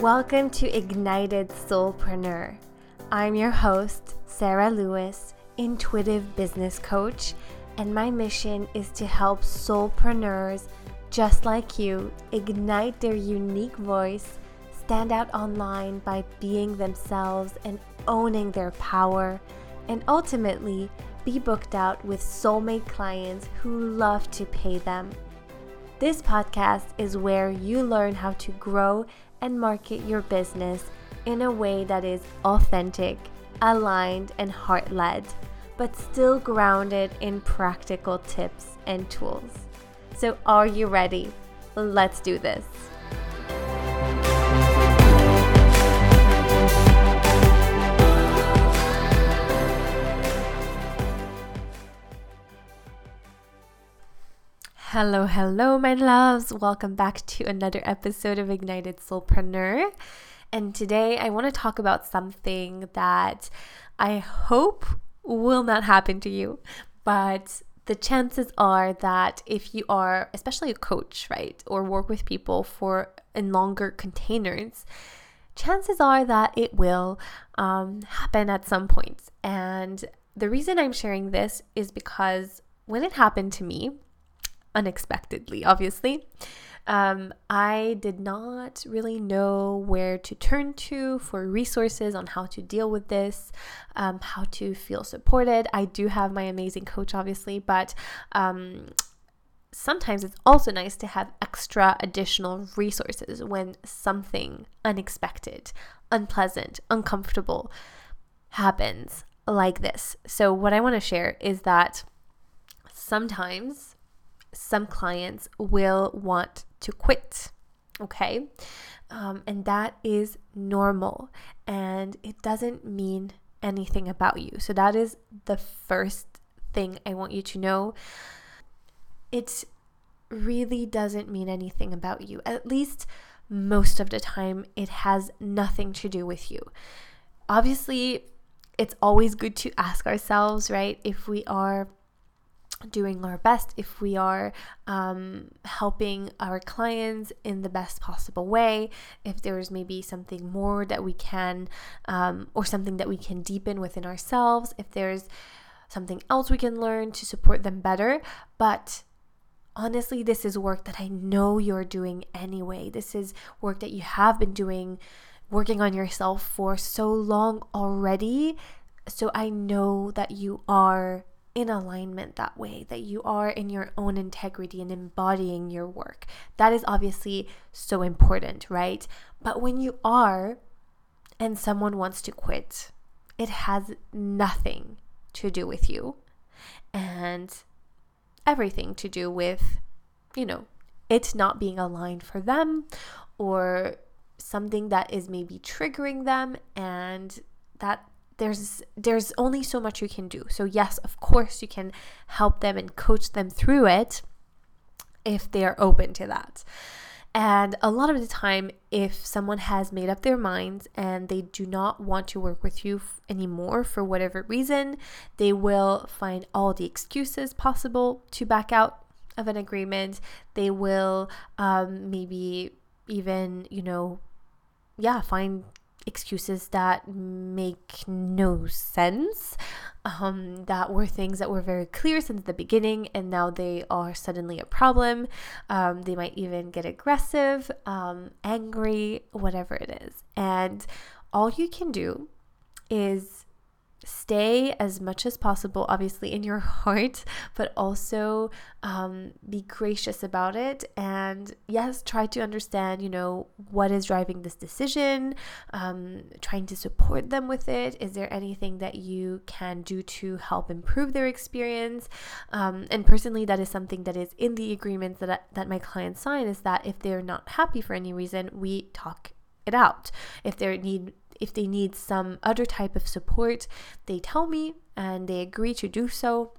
Welcome to Ignited Soulpreneur. I'm your host, Sarah Lewis, intuitive business coach, and my mission is to help soulpreneurs just like you ignite their unique voice, stand out online by being themselves and owning their power, and ultimately be booked out with soulmate clients who love to pay them. This podcast is where you learn how to grow and market your business in a way that is authentic, aligned, and heart led, but still grounded in practical tips and tools. So, are you ready? Let's do this. Hello, hello, my loves. Welcome back to another episode of Ignited Soulpreneur. And today I want to talk about something that I hope will not happen to you, but the chances are that if you are, especially a coach, right, or work with people for in longer containers, chances are that it will um, happen at some point. And the reason I'm sharing this is because when it happened to me, unexpectedly, obviously. Um, I did not really know where to turn to for resources on how to deal with this, um, how to feel supported. I do have my amazing coach, obviously, but um, sometimes it's also nice to have extra additional resources when something unexpected, unpleasant, uncomfortable happens like this. So, what I want to share is that sometimes some clients will want to quit. Okay. Um, and that is normal and it doesn't mean anything about you. So, that is the first thing I want you to know. It really doesn't mean anything about you. At least most of the time, it has nothing to do with you. Obviously, it's always good to ask ourselves, right, if we are doing our best, if we are um, helping our clients in the best possible way, if there's maybe something more that we can, um, or something that we can deepen within ourselves, if there's something else we can learn to support them better. But honestly, this is work that I know you're doing anyway. This is work that you have been doing, working on yourself for so long already. So I know that you are in alignment that way, that you are in your own integrity and embodying your work. That is obviously so important, right? But when you are and someone wants to quit, it has nothing to do with you and everything to do with, you know, it not being aligned for them or something that is maybe triggering them and that there's there's only so much you can do. So yes, of course you can help them and coach them through it if they are open to that. And a lot of the time, if someone has made up their minds and they do not want to work with you f- anymore for whatever reason, they will find all the excuses possible to back out of an agreement. They will um, maybe even, you know, yeah, find excuses that make no sense, um, that were things that were very clear since the beginning, and now they are suddenly a problem. Um, they might even get aggressive, um, angry, whatever it is. And all you can do is stay as much as possible, obviously, in your heart, but also um, be gracious about it. And yes, try to understand, you know, what is driving this decision, um, trying to support them with it. Is there anything that you can do to help improve their experience? Um, and personally, that is something that is in the agreements that, I, that my clients sign is that if they're not happy for any reason, we talk it out. If they need if they need some other type of support, they tell me and they agree to do so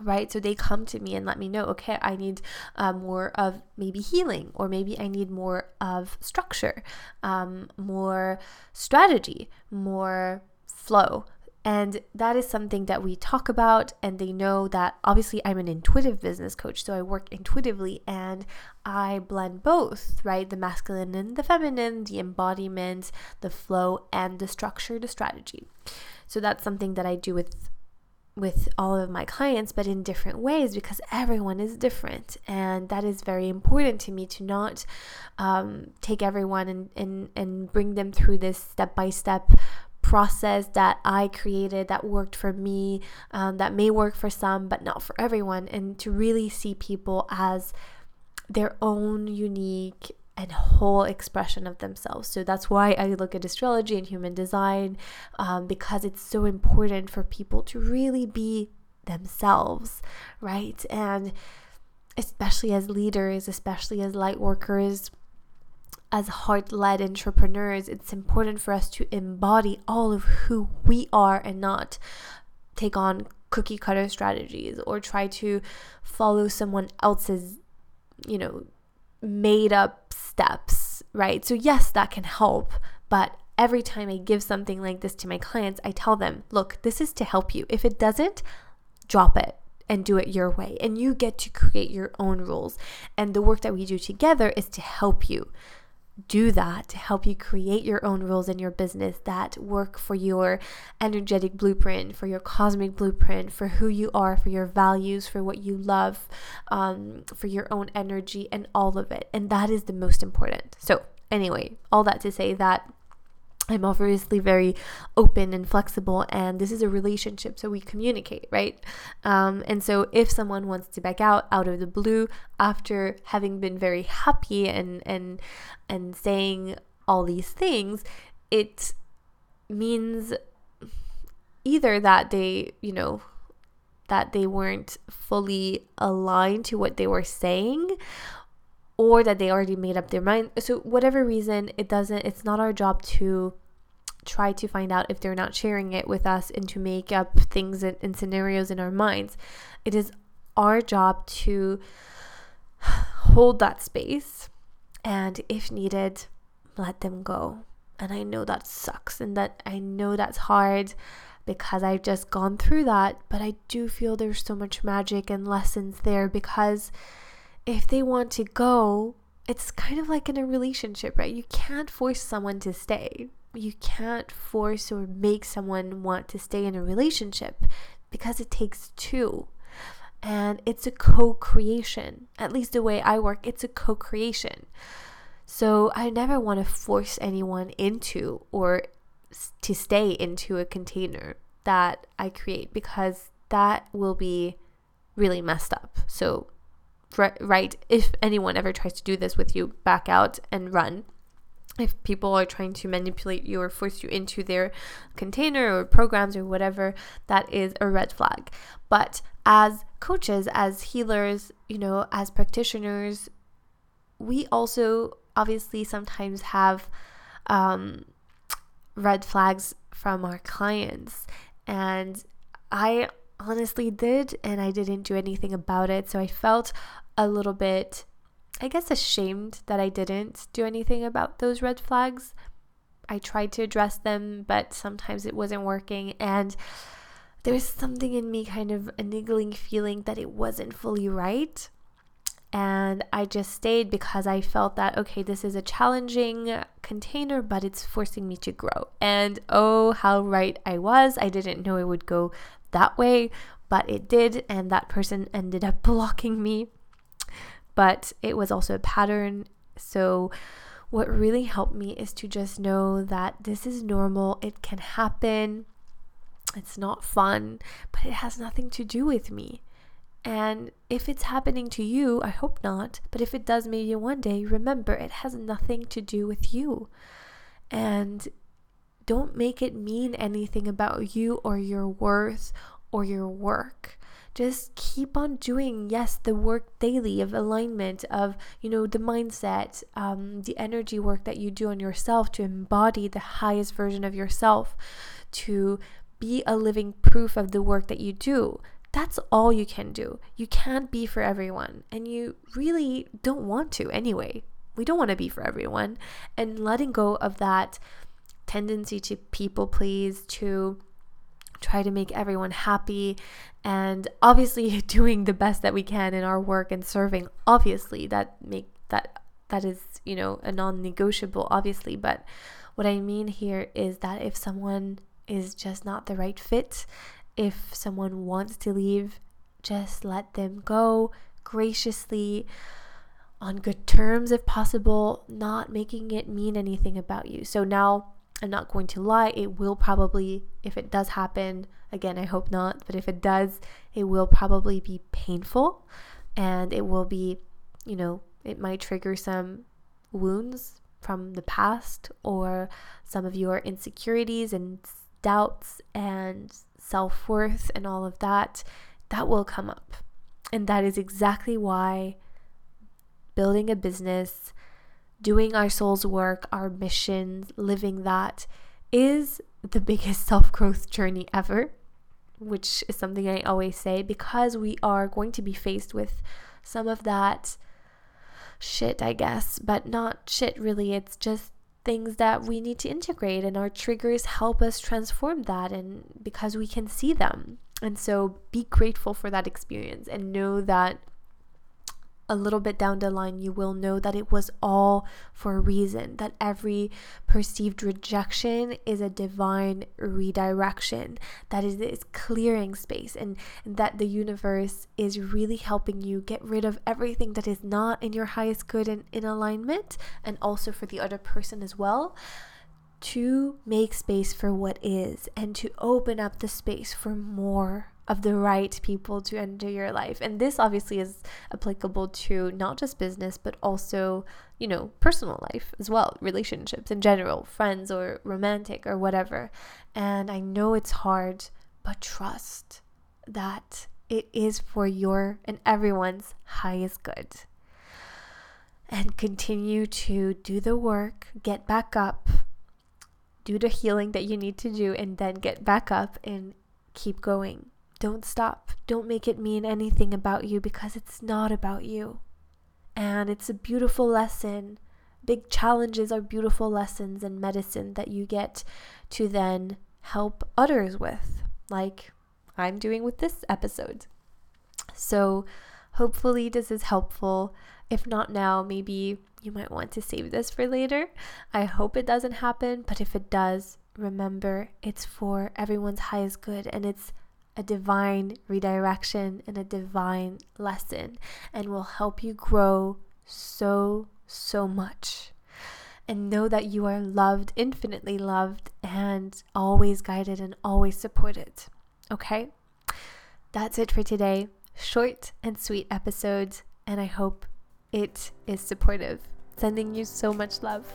right so they come to me and let me know okay i need uh, more of maybe healing or maybe i need more of structure um, more strategy more flow And that is something that we talk about, and they know that obviously I'm an intuitive business coach, so I work intuitively and I blend both, right? The masculine and the feminine, the embodiment, the flow, and the structure, the strategy. So that's something that I do with with all of my clients, but in different ways because everyone is different. And that is very important to me to not um, take everyone and, and, and bring them through this step by step process that I created that worked for me, um, that may work for some, but not for everyone. And to really see people as their own unique and whole expression of themselves. So that's why I look at astrology and human design um, because it's so important for people to really be themselves, right? And especially as leaders, especially as light workers, as heart led entrepreneurs, it's important for us to embody all of who we are and not take on cookie cutter strategies or try to follow someone else's, you know, made up steps, right? So, yes, that can help, but every time I give something like this to my clients, I tell them, look, this is to help you. If it doesn't, drop it and do it your way. And you get to create your own rules. And the work that we do together is to help you do that to help you create your own rules in your business that work for your energetic blueprint, for your cosmic blueprint, for who you are, for your values, for what you love, um, for your own energy, and all of it. And that is the most important. So, anyway, all that to say that I'm obviously very open and flexible, and this is a relationship, so we communicate, right? Um, and so, if someone wants to back out out of the blue after having been very happy and and and saying all these things, it means either that they, you know, that they weren't fully aligned to what they were saying or that they already made up their mind. So whatever reason, it doesn't it's not our job to try to find out if they're not sharing it with us and to make up things and, scenarios in our minds. It is our job to hold that space and if needed, let them go. And I know that sucks and that I know that's hard because I've just gone through that, but I do feel there's so much magic and lessons there because if they want to go, it's kind of like in a relationship, right? You can't force someone to stay. You can't force or make someone want to stay in a relationship because it takes two. And it's a co creation. At least the way I work, it's a co creation. So I never want to force anyone into or to stay into a container that I create because that will be really messed up. So right if anyone ever tries to do this with you back out and run. If people are trying to manipulate you or force you into their container or programs or whatever that is a red flag. But as coaches as healers you know as practitioners we also obviously sometimes have um, red flags from our clients. And i honestly did, and I didn't do anything about it. So I felt a little bit, I guess, ashamed that I didn't do anything about those red flags. I tried to address them, but sometimes it wasn't working. And there was something in me, kind of a niggling feeling that it wasn't fully right. And I just stayed because I felt that, okay, this is a challenging container, but it's forcing me to grow. And oh, how right I was. I didn't know it would go that way, but it did, and that person ended up blocking me. But it was also a pattern. So, what really helped me is to just know that this is normal, it can happen. It's not fun, but it has nothing to do with me. And if it's happening to you, I hope not, but if it does maybe one day, remember it has nothing to do with you. And don't make it mean anything about you or your worth or your work. Just keep on doing, yes, the work daily of alignment, of, you know, the mindset, um, the energy work that you do on yourself to embody the highest version of yourself, to be a living proof of the work that you do. That's all you can do. You can't be for everyone, and you really don't want to anyway. We don't want to be for everyone. And letting go of that tendency to people please, to try to make everyone happy and obviously doing the best that we can in our work and serving. Obviously that make that that is you know a non-negotiable obviously but what i mean here is that if someone is just not the right fit if someone wants to leave just let them go graciously on good terms if possible not making it mean anything about you. So now I'm not going to lie, it will probably, if it does happen, again, I hope not, but if it does, it will probably be painful and it will be, you know, it might trigger some wounds from the past or some of your insecurities and doubts and self worth and all of that. That will come up. And that is exactly why building a business doing our soul's work, our missions, living that is the biggest self growth journey ever, which is something I always say because we are going to be faced with some of that shit, I guess, but not shit really. It's just things that we need to integrate, and our triggers help us transform that, and because we can see them. And so be grateful for that experience and know that a little bit down the line, you will know that it was all for a reason, that every perceived rejection is a divine redirection, that is, is clearing space, and that the universe is really helping you get rid of everything that is not in your highest good and in alignment, and also for the other person as well to make space for what is and to open up the space for more of the right people to enter your life. And this obviously is applicable to not just business, but also, you know, personal life as well, relationships in general, friends or romantic or whatever. And I know it's hard, but trust that it is for your and everyone's highest good. And continue to do the work, get back up, do the healing that you need to do, and then get back up and keep going. Don't stop. Don't make it mean anything about you because it's not about you. And it's a beautiful lesson. Big challenges are beautiful lessons and medicine that you get to then help others with, like I'm doing with this episode. So, hopefully, this is helpful. If not now, maybe you might want to save this for later. I hope it doesn't happen, but if it does, remember it's for everyone's highest good and it's a divine redirection and a divine lesson and will help you grow so, so much. And know that you are loved, infinitely loved, and always guided and always supported. Okay? That's it for today. Short and sweet episodes, and I hope it is supportive. Sending you so much love.